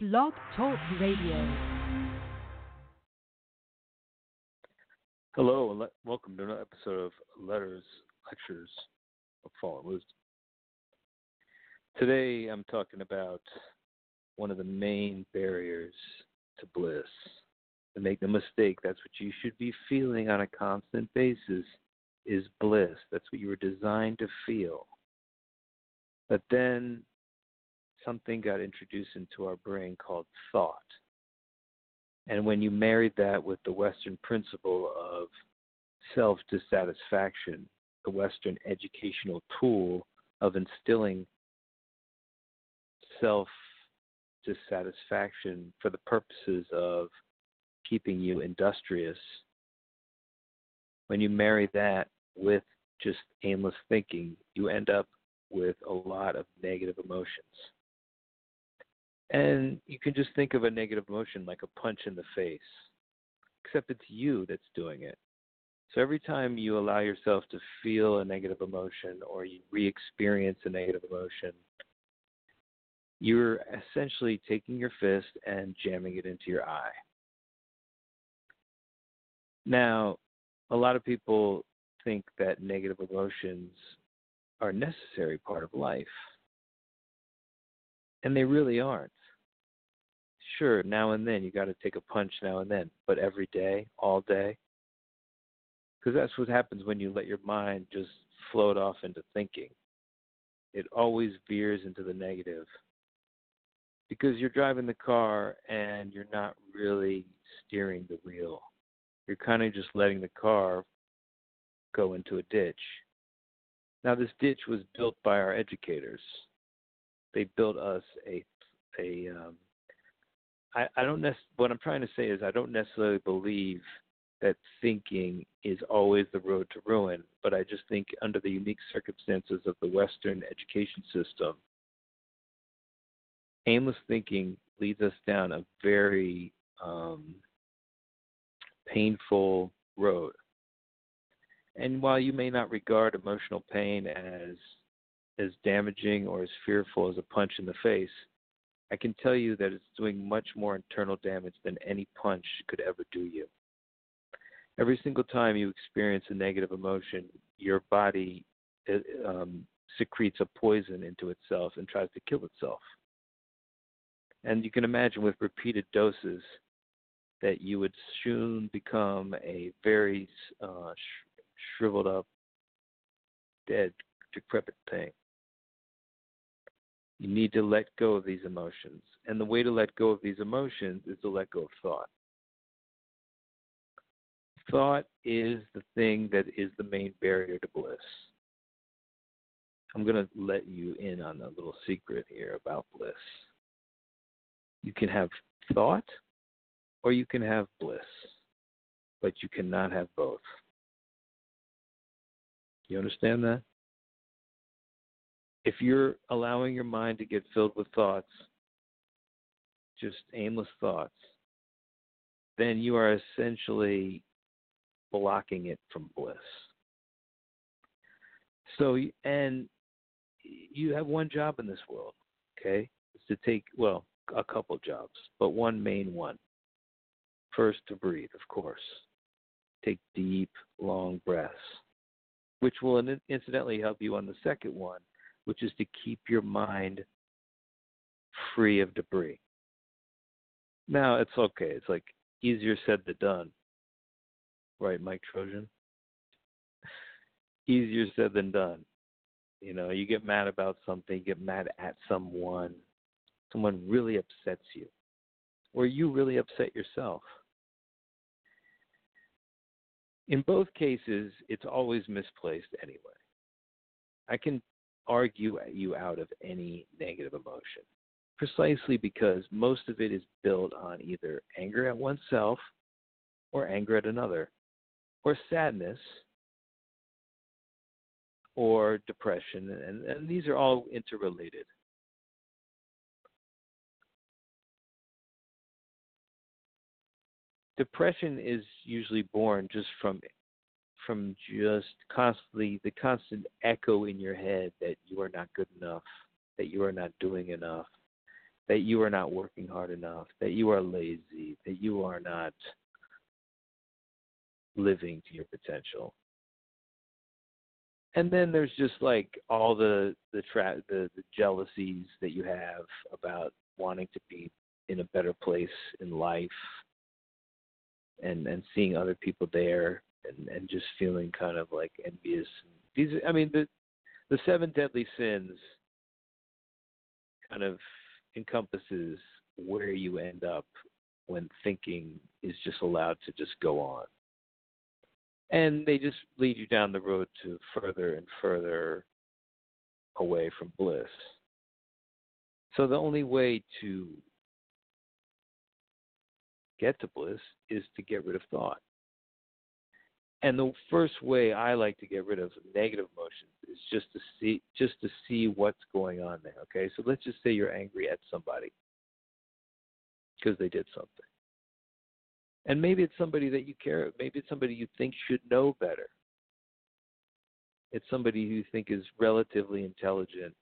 Blog Talk Radio. Hello, and le- welcome to another episode of Letters, Lectures of Fallen Wisdom. Today I'm talking about one of the main barriers to bliss. And make no mistake, that's what you should be feeling on a constant basis is bliss. That's what you were designed to feel. But then something got introduced into our brain called thought. And when you married that with the Western principle of self dissatisfaction, the Western educational tool of instilling self dissatisfaction for the purposes of keeping you industrious, when you marry that with just aimless thinking, you end up with a lot of negative emotions. And you can just think of a negative emotion like a punch in the face, except it's you that's doing it. So every time you allow yourself to feel a negative emotion or you re experience a negative emotion, you're essentially taking your fist and jamming it into your eye. Now, a lot of people think that negative emotions are a necessary part of life, and they really aren't. Sure, now and then you got to take a punch now and then, but every day, all day, because that's what happens when you let your mind just float off into thinking. It always veers into the negative because you're driving the car and you're not really steering the wheel. You're kind of just letting the car go into a ditch. Now, this ditch was built by our educators. They built us a a. Um, I, I don't nec- What I'm trying to say is I don't necessarily believe that thinking is always the road to ruin, but I just think under the unique circumstances of the Western education system, aimless thinking leads us down a very um, painful road. And while you may not regard emotional pain as as damaging or as fearful as a punch in the face, I can tell you that it's doing much more internal damage than any punch could ever do you. Every single time you experience a negative emotion, your body um, secretes a poison into itself and tries to kill itself. And you can imagine with repeated doses that you would soon become a very uh, sh- shriveled up, dead, decrepit thing. You need to let go of these emotions. And the way to let go of these emotions is to let go of thought. Thought is the thing that is the main barrier to bliss. I'm going to let you in on a little secret here about bliss. You can have thought or you can have bliss, but you cannot have both. You understand that? If you're allowing your mind to get filled with thoughts, just aimless thoughts, then you are essentially blocking it from bliss. So, and you have one job in this world, okay? Is to take, well, a couple jobs, but one main one. First, to breathe, of course. Take deep, long breaths, which will incidentally help you on the second one, which is to keep your mind free of debris. Now, it's okay. It's like easier said than done. Right, Mike Trojan? easier said than done. You know, you get mad about something, get mad at someone, someone really upsets you, or you really upset yourself. In both cases, it's always misplaced anyway. I can argue you out of any negative emotion precisely because most of it is built on either anger at oneself or anger at another, or sadness or depression, and, and these are all interrelated. depression is usually born just from from just constantly the constant echo in your head that you are not good enough, that you are not doing enough, that you are not working hard enough, that you are lazy, that you are not living to your potential. And then there's just like all the the tra- the, the jealousies that you have about wanting to be in a better place in life and and seeing other people there and and just feeling kind of like envious. These i mean the the seven deadly sins kind of encompasses where you end up when thinking is just allowed to just go on. And they just lead you down the road to further and further away from bliss. So the only way to get to bliss is to get rid of thought. And the first way I like to get rid of negative emotions is just to see just to see what's going on there. Okay, so let's just say you're angry at somebody because they did something, and maybe it's somebody that you care. Maybe it's somebody you think should know better. It's somebody who you think is relatively intelligent,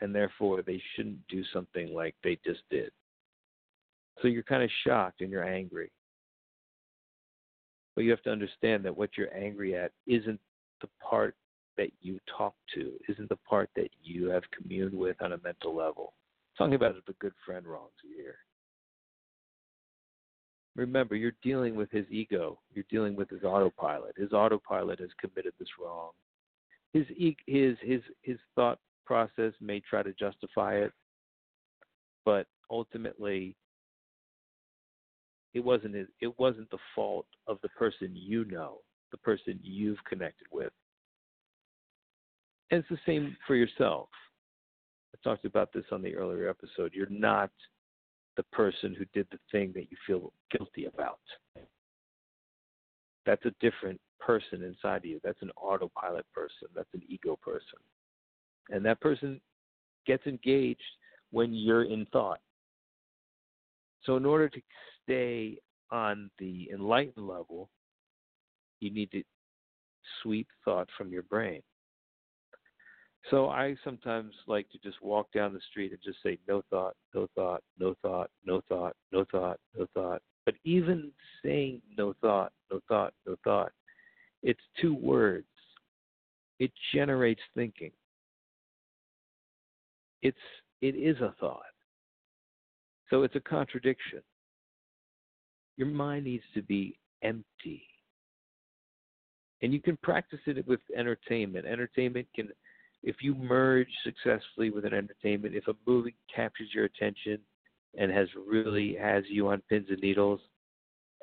and therefore they shouldn't do something like they just did. So you're kind of shocked and you're angry. But you have to understand that what you're angry at isn't the part that you talk to, isn't the part that you have communed with on a mental level. Talking about a good friend wrongs you here. Remember, you're dealing with his ego. You're dealing with his autopilot. His autopilot has committed this wrong. His his his his thought process may try to justify it, but ultimately it wasn't it wasn't the fault of the person you know, the person you've connected with. And it's the same for yourself. I talked about this on the earlier episode. You're not the person who did the thing that you feel guilty about. That's a different person inside of you. That's an autopilot person. That's an ego person. And that person gets engaged when you're in thought. So, in order to stay on the enlightened level, you need to sweep thought from your brain. So I sometimes like to just walk down the street and just say no thought, no thought, no thought, no thought, no thought, no thought. But even saying no thought, no thought, no thought, it's two words. It generates thinking. It's it is a thought. So it's a contradiction. Your mind needs to be empty. And you can practice it with entertainment. Entertainment can, if you merge successfully with an entertainment, if a movie captures your attention and has really has you on pins and needles,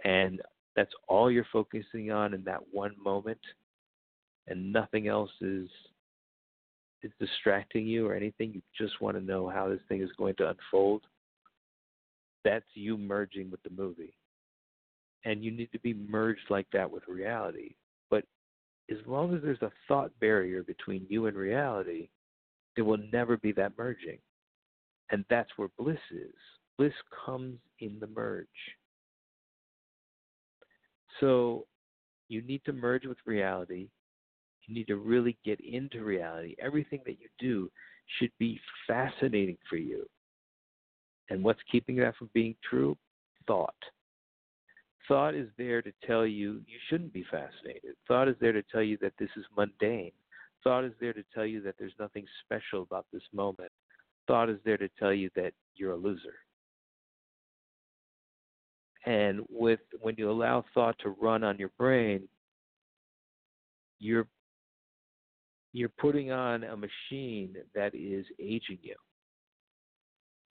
and that's all you're focusing on in that one moment, and nothing else is is distracting you or anything, you just want to know how this thing is going to unfold. That's you merging with the movie and you need to be merged like that with reality. But as long as there's a thought barrier between you and reality, there will never be that merging. And that's where bliss is. Bliss comes in the merge. So you need to merge with reality. You need to really get into reality. Everything that you do should be fascinating for you. And what's keeping that from being true? Thought. Thought is there to tell you you shouldn't be fascinated. Thought is there to tell you that this is mundane. Thought is there to tell you that there's nothing special about this moment. Thought is there to tell you that you're a loser. And with when you allow thought to run on your brain, you're you're putting on a machine that is aging you.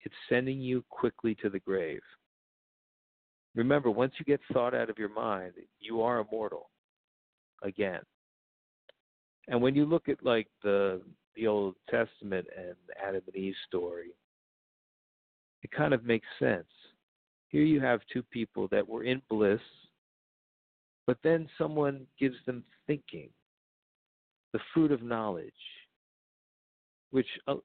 It's sending you quickly to the grave. Remember, once you get thought out of your mind, you are immortal again. And when you look at like the the Old Testament and Adam and Eve story, it kind of makes sense. Here you have two people that were in bliss, but then someone gives them thinking, the fruit of knowledge, which uh,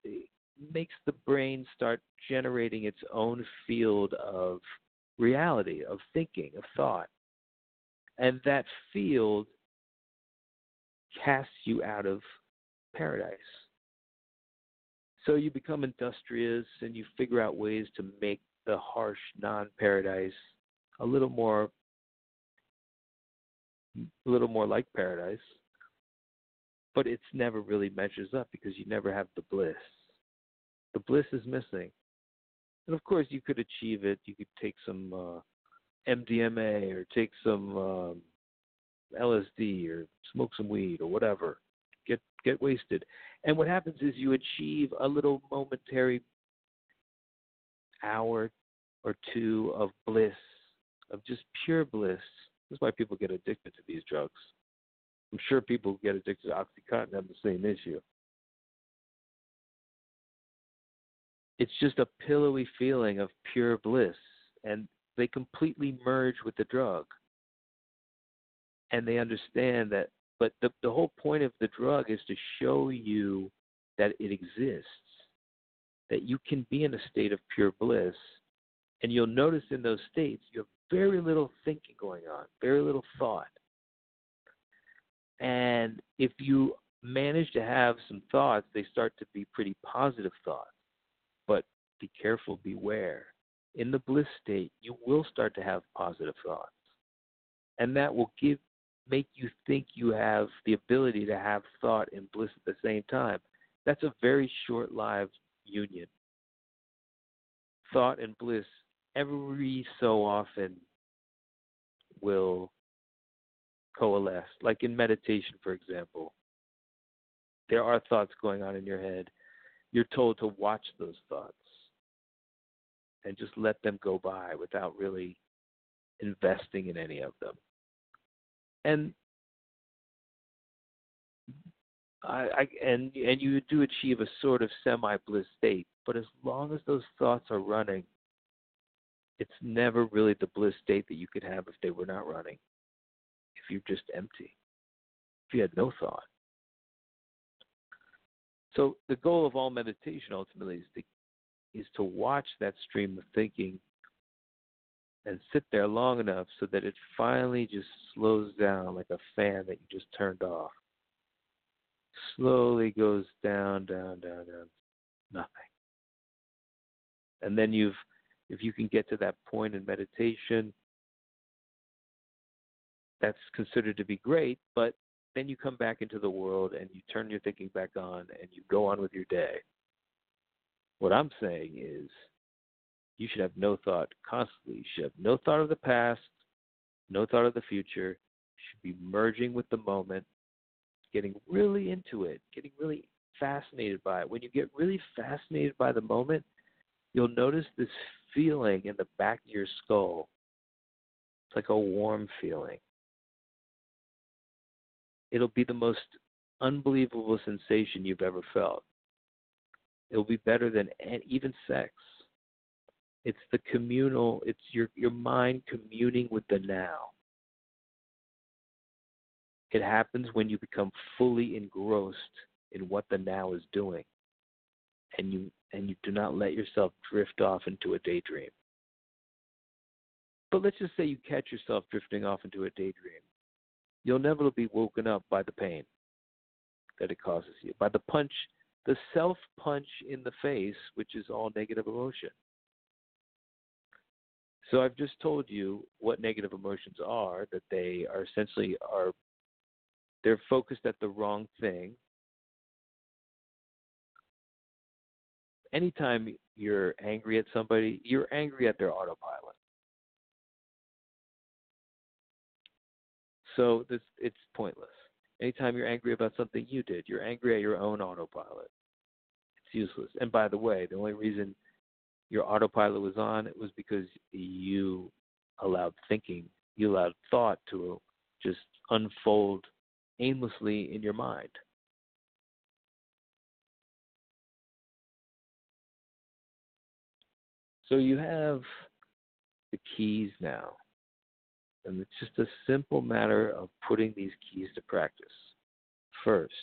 makes the brain start generating its own field of reality, of thinking, of thought. And that field casts you out of paradise. So you become industrious and you figure out ways to make the harsh non paradise a little more a little more like paradise. But it's never really measures up because you never have the bliss. The bliss is missing. And of course you could achieve it. You could take some uh MDMA or take some um LSD or smoke some weed or whatever. Get get wasted. And what happens is you achieve a little momentary hour or two of bliss, of just pure bliss. That's why people get addicted to these drugs. I'm sure people who get addicted to Oxycontin have the same issue. It's just a pillowy feeling of pure bliss, and they completely merge with the drug. And they understand that but the, the whole point of the drug is to show you that it exists, that you can be in a state of pure bliss. And you'll notice in those states, you have very little thinking going on, very little thought. And if you manage to have some thoughts, they start to be pretty positive thoughts. Be careful, beware. In the bliss state, you will start to have positive thoughts. And that will give make you think you have the ability to have thought and bliss at the same time. That's a very short lived union. Thought and bliss every so often will coalesce. Like in meditation, for example, there are thoughts going on in your head. You're told to watch those thoughts and just let them go by without really investing in any of them and I, I and and you do achieve a sort of semi bliss state, but as long as those thoughts are running, it's never really the bliss state that you could have if they were not running. If you're just empty, if you had no thought. So the goal of all meditation ultimately is to is to watch that stream of thinking and sit there long enough so that it finally just slows down like a fan that you just turned off. Slowly goes down, down, down, down. Nothing. And then you've, if you can get to that point in meditation, that's considered to be great, but then you come back into the world and you turn your thinking back on and you go on with your day. What I'm saying is, you should have no thought constantly. You should have no thought of the past, no thought of the future. You should be merging with the moment, getting really into it, getting really fascinated by it. When you get really fascinated by the moment, you'll notice this feeling in the back of your skull. It's like a warm feeling. It'll be the most unbelievable sensation you've ever felt. It'll be better than even sex. It's the communal, it's your, your mind communing with the now. It happens when you become fully engrossed in what the now is doing. And you and you do not let yourself drift off into a daydream. But let's just say you catch yourself drifting off into a daydream. You'll never be woken up by the pain that it causes you, by the punch, the self punch in the face, which is all negative emotion. So I've just told you what negative emotions are, that they are essentially are they're focused at the wrong thing. Anytime you're angry at somebody, you're angry at their autopilot. So this it's pointless. Anytime you're angry about something you did, you're angry at your own autopilot. It's useless. And by the way, the only reason your autopilot was on, it was because you allowed thinking, you allowed thought to just unfold aimlessly in your mind. So you have the keys now. And it's just a simple matter of putting these keys practice. First,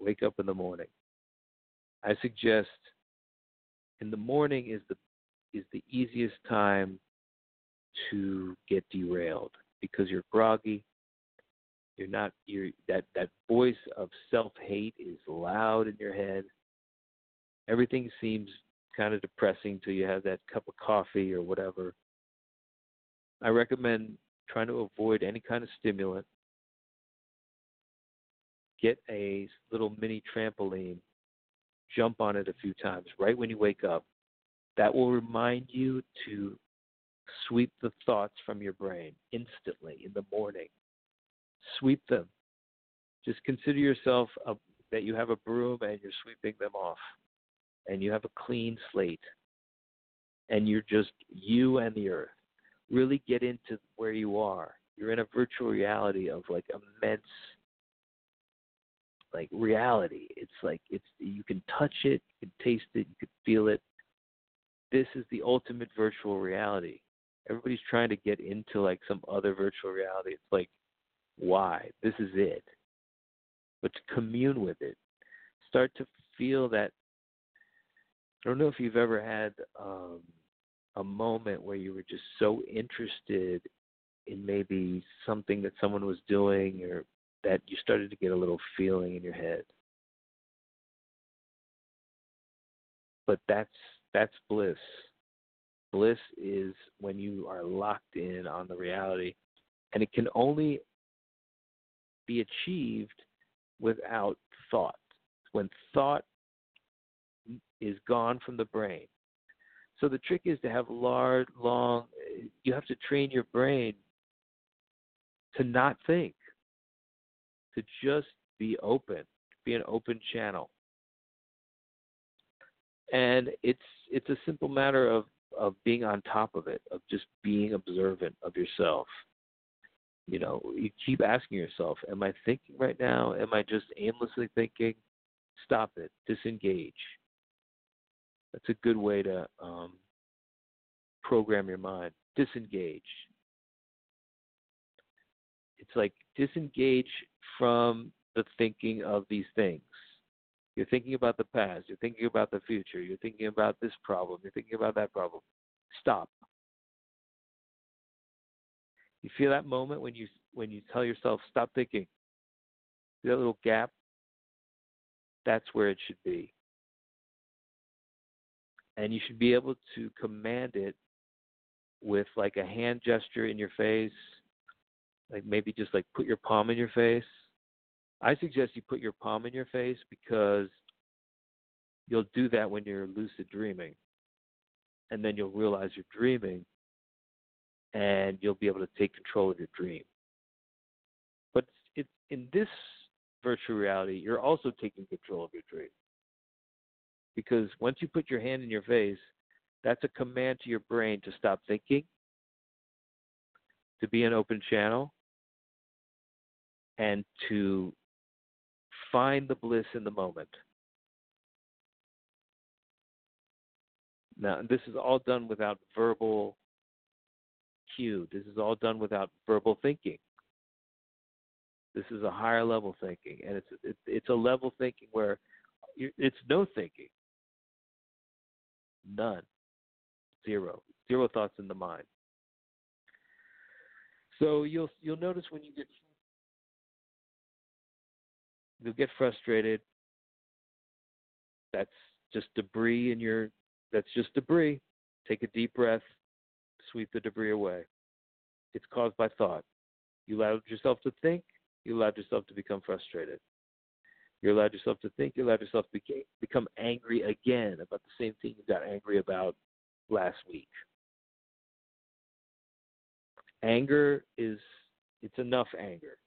wake up in the morning. I suggest in the morning is the is the easiest time to get derailed because you're groggy. You're not you're that that voice of self hate is loud in your head. everything seems kind of depressing till you have that cup of coffee or whatever. I recommend trying to avoid any kind of stimulant. Get a little mini trampoline, jump on it a few times right when you wake up. That will remind you to sweep the thoughts from your brain instantly in the morning. Sweep them. Just consider yourself a, that you have a broom and you're sweeping them off, and you have a clean slate, and you're just you and the earth. Really get into where you are. You're in a virtual reality of like immense like reality. It's like it's you can touch it, you can taste it, you can feel it. This is the ultimate virtual reality. Everybody's trying to get into like some other virtual reality. It's like why? This is it. But to commune with it. Start to feel that I don't know if you've ever had um a moment where you were just so interested in maybe something that someone was doing or that you started to get a little feeling in your head. But that's that's bliss. Bliss is when you are locked in on the reality and it can only be achieved without thought. When thought is gone from the brain. So the trick is to have large, long, you have to train your brain to not think to just be open, be an open channel. And it's it's a simple matter of of being on top of it, of just being observant of yourself. You know, you keep asking yourself, am I thinking right now? Am I just aimlessly thinking? Stop it. Disengage. That's a good way to um, program your mind. Disengage. It's like disengage from the thinking of these things. You're thinking about the past, you're thinking about the future, you're thinking about this problem, you're thinking about that problem. Stop. You feel that moment when you when you tell yourself stop thinking. See that little gap? That's where it should be. And you should be able to command it with like a hand gesture in your face, like maybe just like put your palm in your face I suggest you put your palm in your face because you'll do that when you're lucid dreaming. And then you'll realize you're dreaming and you'll be able to take control of your dream. But it's in this virtual reality, you're also taking control of your dream. Because once you put your hand in your face, that's a command to your brain to stop thinking, to be an open channel, and to find the bliss in the moment. Now, this is all done without verbal cue. This is all done without verbal thinking. This is a higher level thinking, and it's it's, it's a level thinking where it's no thinking, none, zero, zero thoughts in the mind. So you'll you'll notice when you get you'll get frustrated. That's just debris in your that's just debris. Take a deep breath, sweep the debris away. It's caused by thought. You allowed yourself to think, you allowed yourself to become frustrated. You allowed yourself to think, you allowed yourself to become angry again about the same thing you got angry about last week. Anger is it's enough anger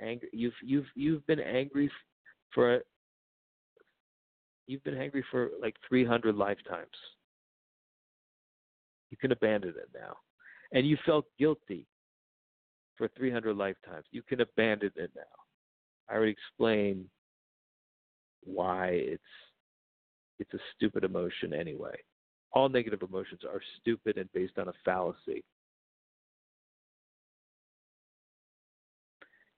angry. You've you've you've been angry for you've been angry for like 300 lifetimes. You can abandon it now, and you felt guilty for 300 lifetimes. You can abandon it now. I already explained why it's it's a stupid emotion anyway. All negative emotions are stupid and based on a fallacy.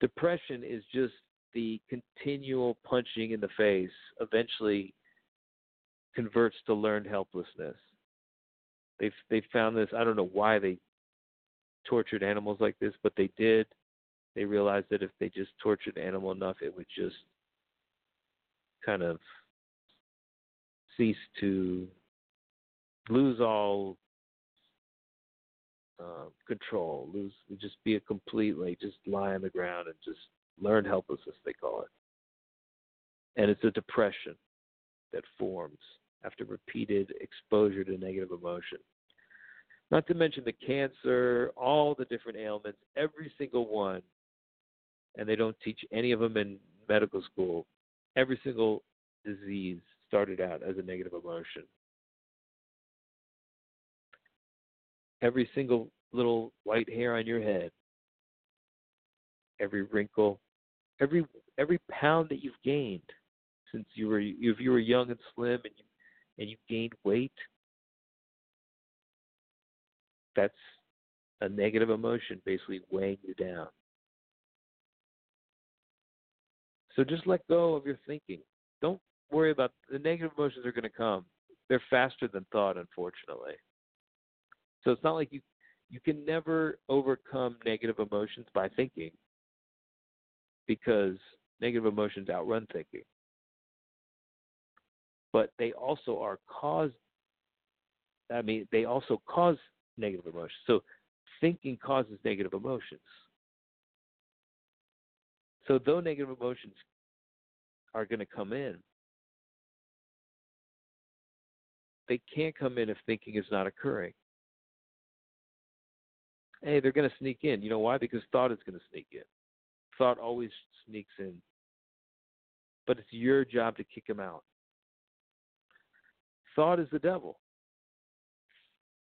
Depression is just the continual punching in the face eventually converts to learned helplessness. They've they found this. I don't know why they tortured animals like this, but they did. They realized that if they just tortured an animal enough, it would just kind of cease to lose all uh, control, lose just be a completely just lie on the ground and just learn helplessness they call it. And it's a depression that forms after repeated exposure to negative emotion. Not to mention the cancer, all the different ailments, every single one, and they don't teach any of them in medical school. Every single disease started out as a negative emotion. Every single little white hair on your head, every wrinkle, every every pound that you've gained since you were if you were young and slim and you and you gained weight, that's a negative emotion basically weighing you down. So just let go of your thinking. Don't worry about the negative emotions are going to come. They're faster than thought, unfortunately. So it's not like you you can never overcome negative emotions by thinking because negative emotions outrun thinking. But they also are caused I mean, they also cause negative emotions. So thinking causes negative emotions. So though negative emotions are going to come in, they can't come in if thinking is not occurring. Hey, they're going to sneak in. You know why? Because thought is going to sneak in. Thought always sneaks in. But it's your job to kick him out. Thought is the devil.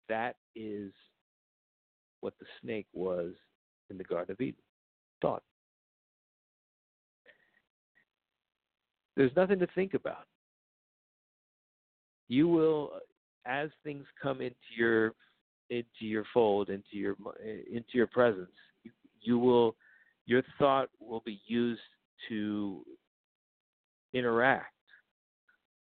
That is what the snake was in the Garden of Eden. Thought. There's nothing to think about. You will, as things come into your into your fold, into your eh, into your presence, you, you will, your thought will be used to interact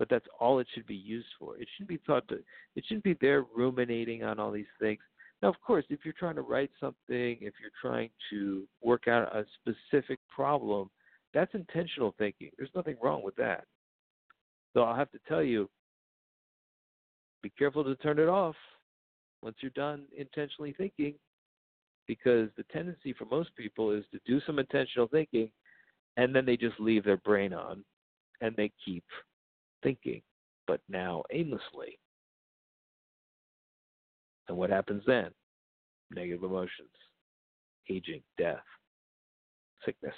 but that's all it should be used for. It shouldn't be thought to. It shouldn't be there ruminating on all these things. Now, of course, if you're trying to write something, if you're trying to work out a specific problem, that's intentional thinking. There's nothing wrong with that. So I'll have to tell you, be careful to turn it off once you're done intentionally thinking, because the tendency for most people is to do some intentional thinking, and then they just leave their brain on, and they keep thinking, but now aimlessly. And what happens then? Negative emotions, aging, death, sickness,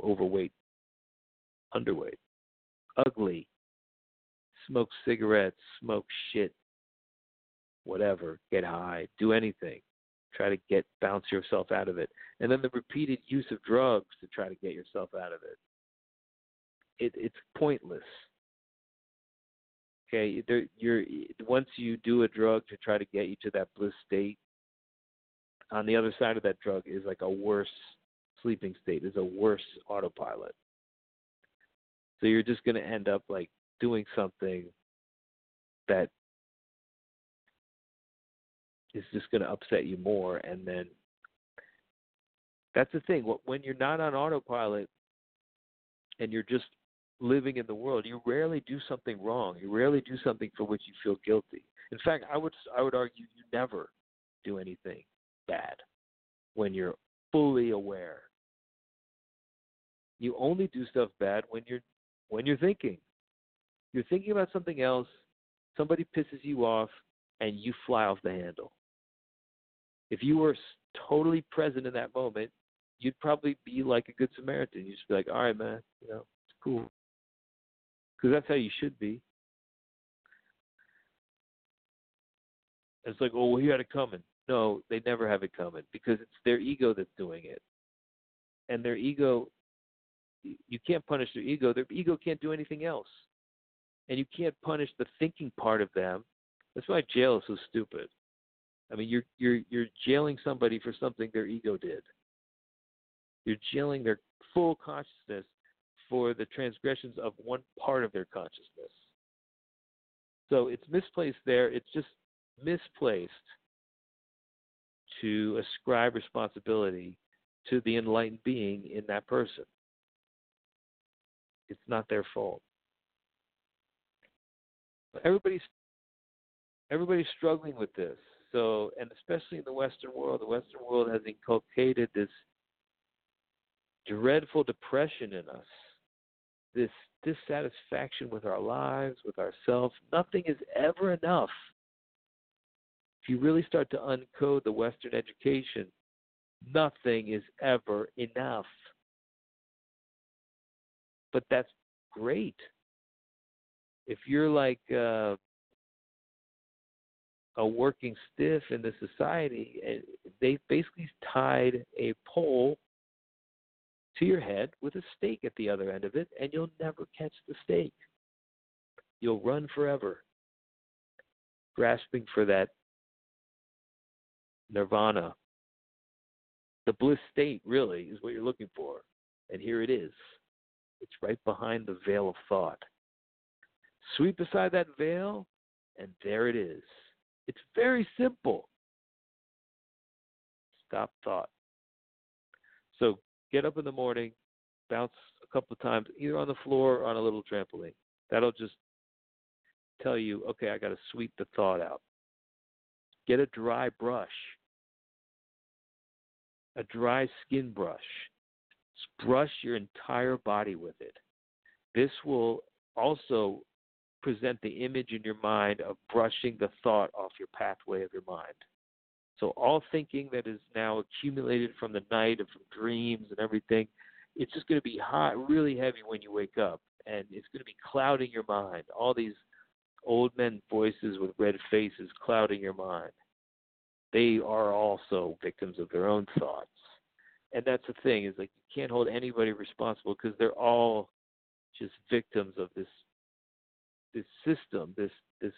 overweight, underweight, ugly, smoke cigarettes, smoke shit, whatever, get high, do anything. Try to get bounce yourself out of it. And then the repeated use of drugs to try to get yourself out of it it, it's pointless. Okay, there, you're once you do a drug to try to get you to that bliss state. On the other side of that drug is like a worse sleeping state, is a worse autopilot. So you're just going to end up like doing something that is just going to upset you more, and then that's the thing. When you're not on autopilot and you're just living in the world, you rarely do something wrong. You rarely do something for which you feel guilty. In fact, I would I would argue you never do anything bad when you're fully aware. You only do stuff bad when you're when you're thinking. You're thinking about something else, somebody pisses you off and you fly off the handle. If you were totally present in that moment, you'd probably be like a good Samaritan. You'd just be like, "All right, man, you know, it's cool because that's how you should be. It's like, oh, well, he had it coming. No, they never have it coming because it's their ego that's doing it, and their ego. You can't punish their ego. Their ego can't do anything else, and you can't punish the thinking part of them. That's why jail is so stupid. I mean, you're you're you're jailing somebody for something their ego did. You're jailing their full consciousness for the transgressions of one part of their consciousness. So it's misplaced there. It's just misplaced to ascribe responsibility to the enlightened being in that person. It's not their fault. everybody's everybody's struggling with this. So, and especially in the Western world, the Western world has inculcated this dreadful depression in us, this dissatisfaction with our lives, with ourselves. Nothing is ever enough. If you really start to uncode the Western education, nothing is ever enough. But that's great. If you're like uh, working stiff in the society, eh, they basically tied a pole to your head with a stake at the other end of it, and you'll never catch the stake. You'll run forever, grasping for that nirvana. The bliss state, really, is what you're looking for. And here it is. It's right behind the veil of thought. Sweep aside that veil, and there it is. It's very simple. Stop thought. So get up in the morning, bounce a couple of times, either on the floor or on a little trampoline. That'll just tell you, okay, I got to sweep the thought out. Get a dry brush, a dry skin brush. brush your entire body with it. This will also present the image in your mind of brushing the thought off your pathway of your mind. So all thinking that is now accumulated from the night and from dreams and everything, it's just going to be hot, really heavy when you wake up, and it's going to be clouding your mind. All these old men voices with red faces clouding your mind. They are also victims of their own thoughts. And that's the thing is like you can't hold anybody responsible because they're all just victims of this this system, this this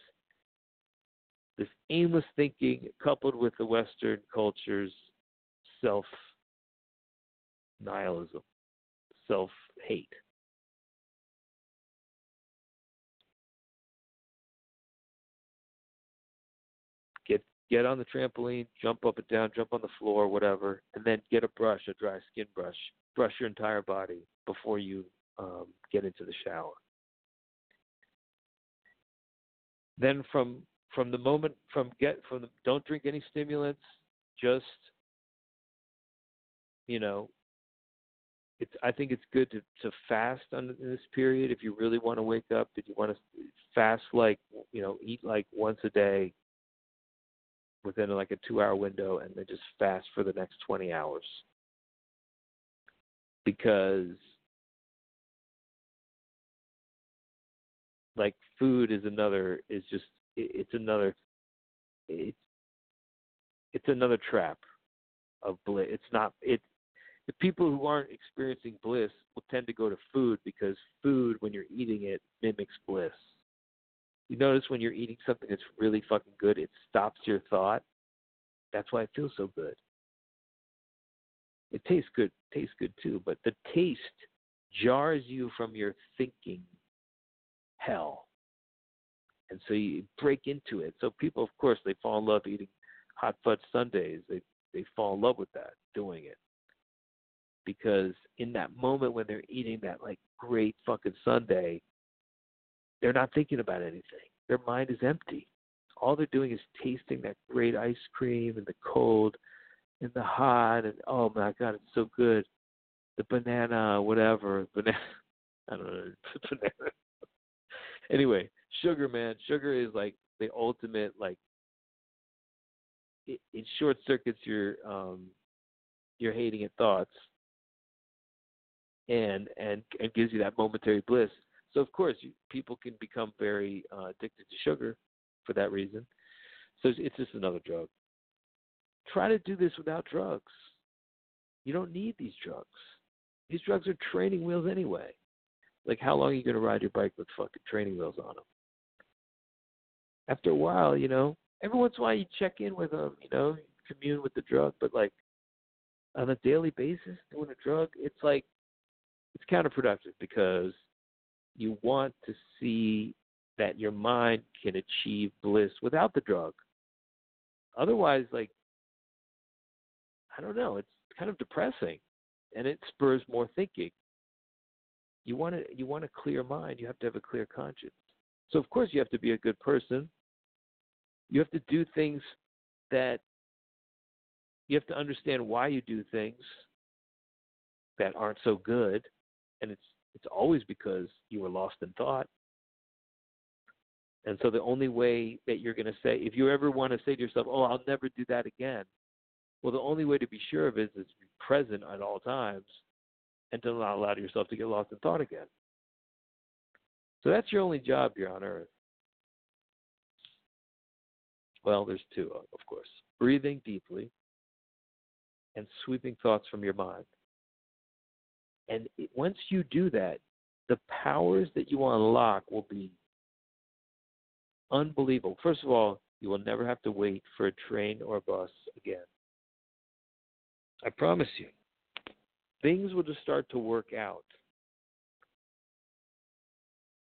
this aimless thinking coupled with the Western culture's self nihilism, self hate. Get get on the trampoline, jump up and down, jump on the floor, whatever, and then get a brush, a dry skin brush. Brush your entire body before you um, get into the shower. Then from from the moment from get from the, don't drink any stimulants, just you know, it's I think it's good to to fast on this period if you really want to wake up. If you want to fast like you know eat like once a day within like a two hour window and then just fast for the next 20 hours because like food is another is just it's another it's it's another trap of bliss. It's not it. The people who aren't experiencing bliss will tend to go to food because food, when you're eating it, mimics bliss. You notice when you're eating something that's really fucking good, it stops your thought. That's why it feels so good. It tastes good, tastes good too, but the taste jars you from your thinking hell. And so you break into it. So people, of course, they fall in love eating hot fudge sundaes. They they fall in love with that, doing it. Because in that moment when they're eating that like great fucking sundae, they're not thinking about anything. Their mind is empty. All they're doing is tasting that great ice cream and the cold and the hot and oh my god, it's so good. The banana, whatever, banana. I don't know, banana anyway, sugar, man, sugar is like the ultimate like it, it short circuits your um your hating it thoughts and and and gives you that momentary bliss. So of course, you, people can become very uh, addicted to sugar for that reason. So it's, it's just another drug. Try to do this without drugs. You don't need these drugs. These drugs are training wheels anyway. Like, how long are you going to ride your bike with fucking training wheels on them? After a while, you know, every once in a while you check in with them, you know, commune with the drug, but like on a daily basis doing a drug, it's like it's counterproductive because you want to see that your mind can achieve bliss without the drug. Otherwise, like I don't know, it's kind of depressing and it spurs more thinking you want to you want a clear mind you have to have a clear conscience So of course you have to be a good person. You have to do things that you have to understand why you do things that aren't so good and it's it's always because you were lost in thought. And so the only way that you're going to say, if you ever want to say to yourself, "Oh, I'll never do that again," well, the only way to be sure of it is to be present at all times, and to not allow yourself to get lost in thought again. So that's your only job here on earth. Well, there's two, uh, of course: breathing deeply and sweeping thoughts from your mind. And once you do that, the powers that you unlock will be unbelievable. First of all, you will never have to wait for a train or a bus again. I promise you. Things will just start to work out.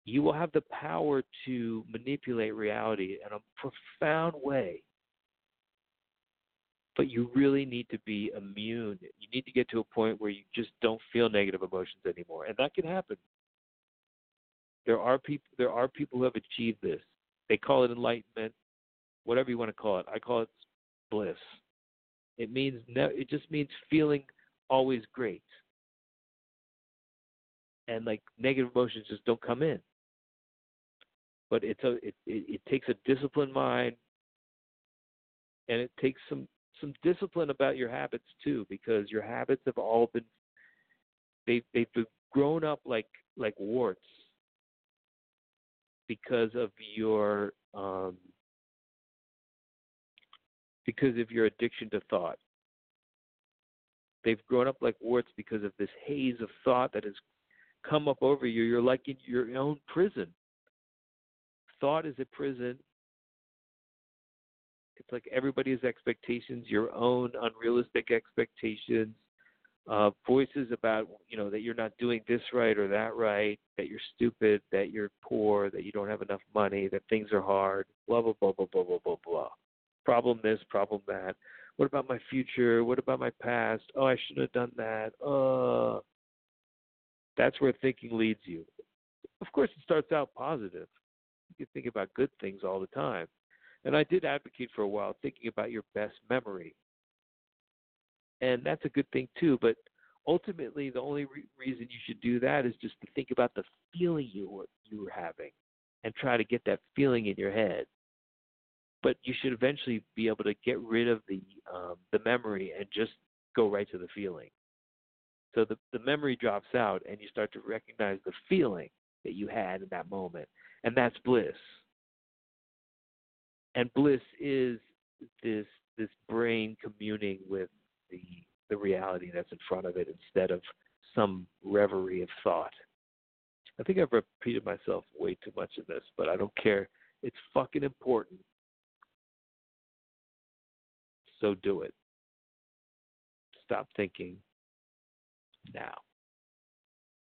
You will have the power to manipulate reality in a profound way but you really need to be immune. You need to get to a point where you just don't feel negative emotions anymore, and that can happen. There are people. There are people who have achieved this. They call it enlightenment, whatever you want to call it. I call it bliss. It means ne- it just means feeling always great, and like negative emotions just don't come in. But it's a it, it, it takes a disciplined mind, and it takes some some discipline about your habits too, because your habits have all been they they've grown up like like warts because of your um, because of your addiction to thought. They've grown up like warts because of this haze of thought that has come up over you. You're like in your own prison. Thought is a prison, it's like everybody's expectations, your own unrealistic expectations, uh, voices about you know that you're not doing this right or that right, that you're stupid, that you're poor, that you don't have enough money, that things are hard, blah blah blah blah blah blah blah blah. Problem this, problem that. What about my future? What about my past? Oh, I shouldn't have done that. Uh, that's where thinking leads you. Of course, it starts out positive. You can think about good things all the time. And I did advocate for a while thinking about your best memory. And that's a good thing too, but ultimately the only re- reason you should do that is just to think about the feeling you were you were having and try to get that feeling in your head. But you should eventually be able to get rid of the um, the memory and just go right to the feeling. So the the memory drops out and you start to recognize the feeling that you had in that moment, and that's bliss and bliss is this this brain communing with the the reality that's in front of it instead of some reverie of thought. I think I've repeated myself way too much in this, but I don't care. It's fucking important. So do it. Stop thinking now.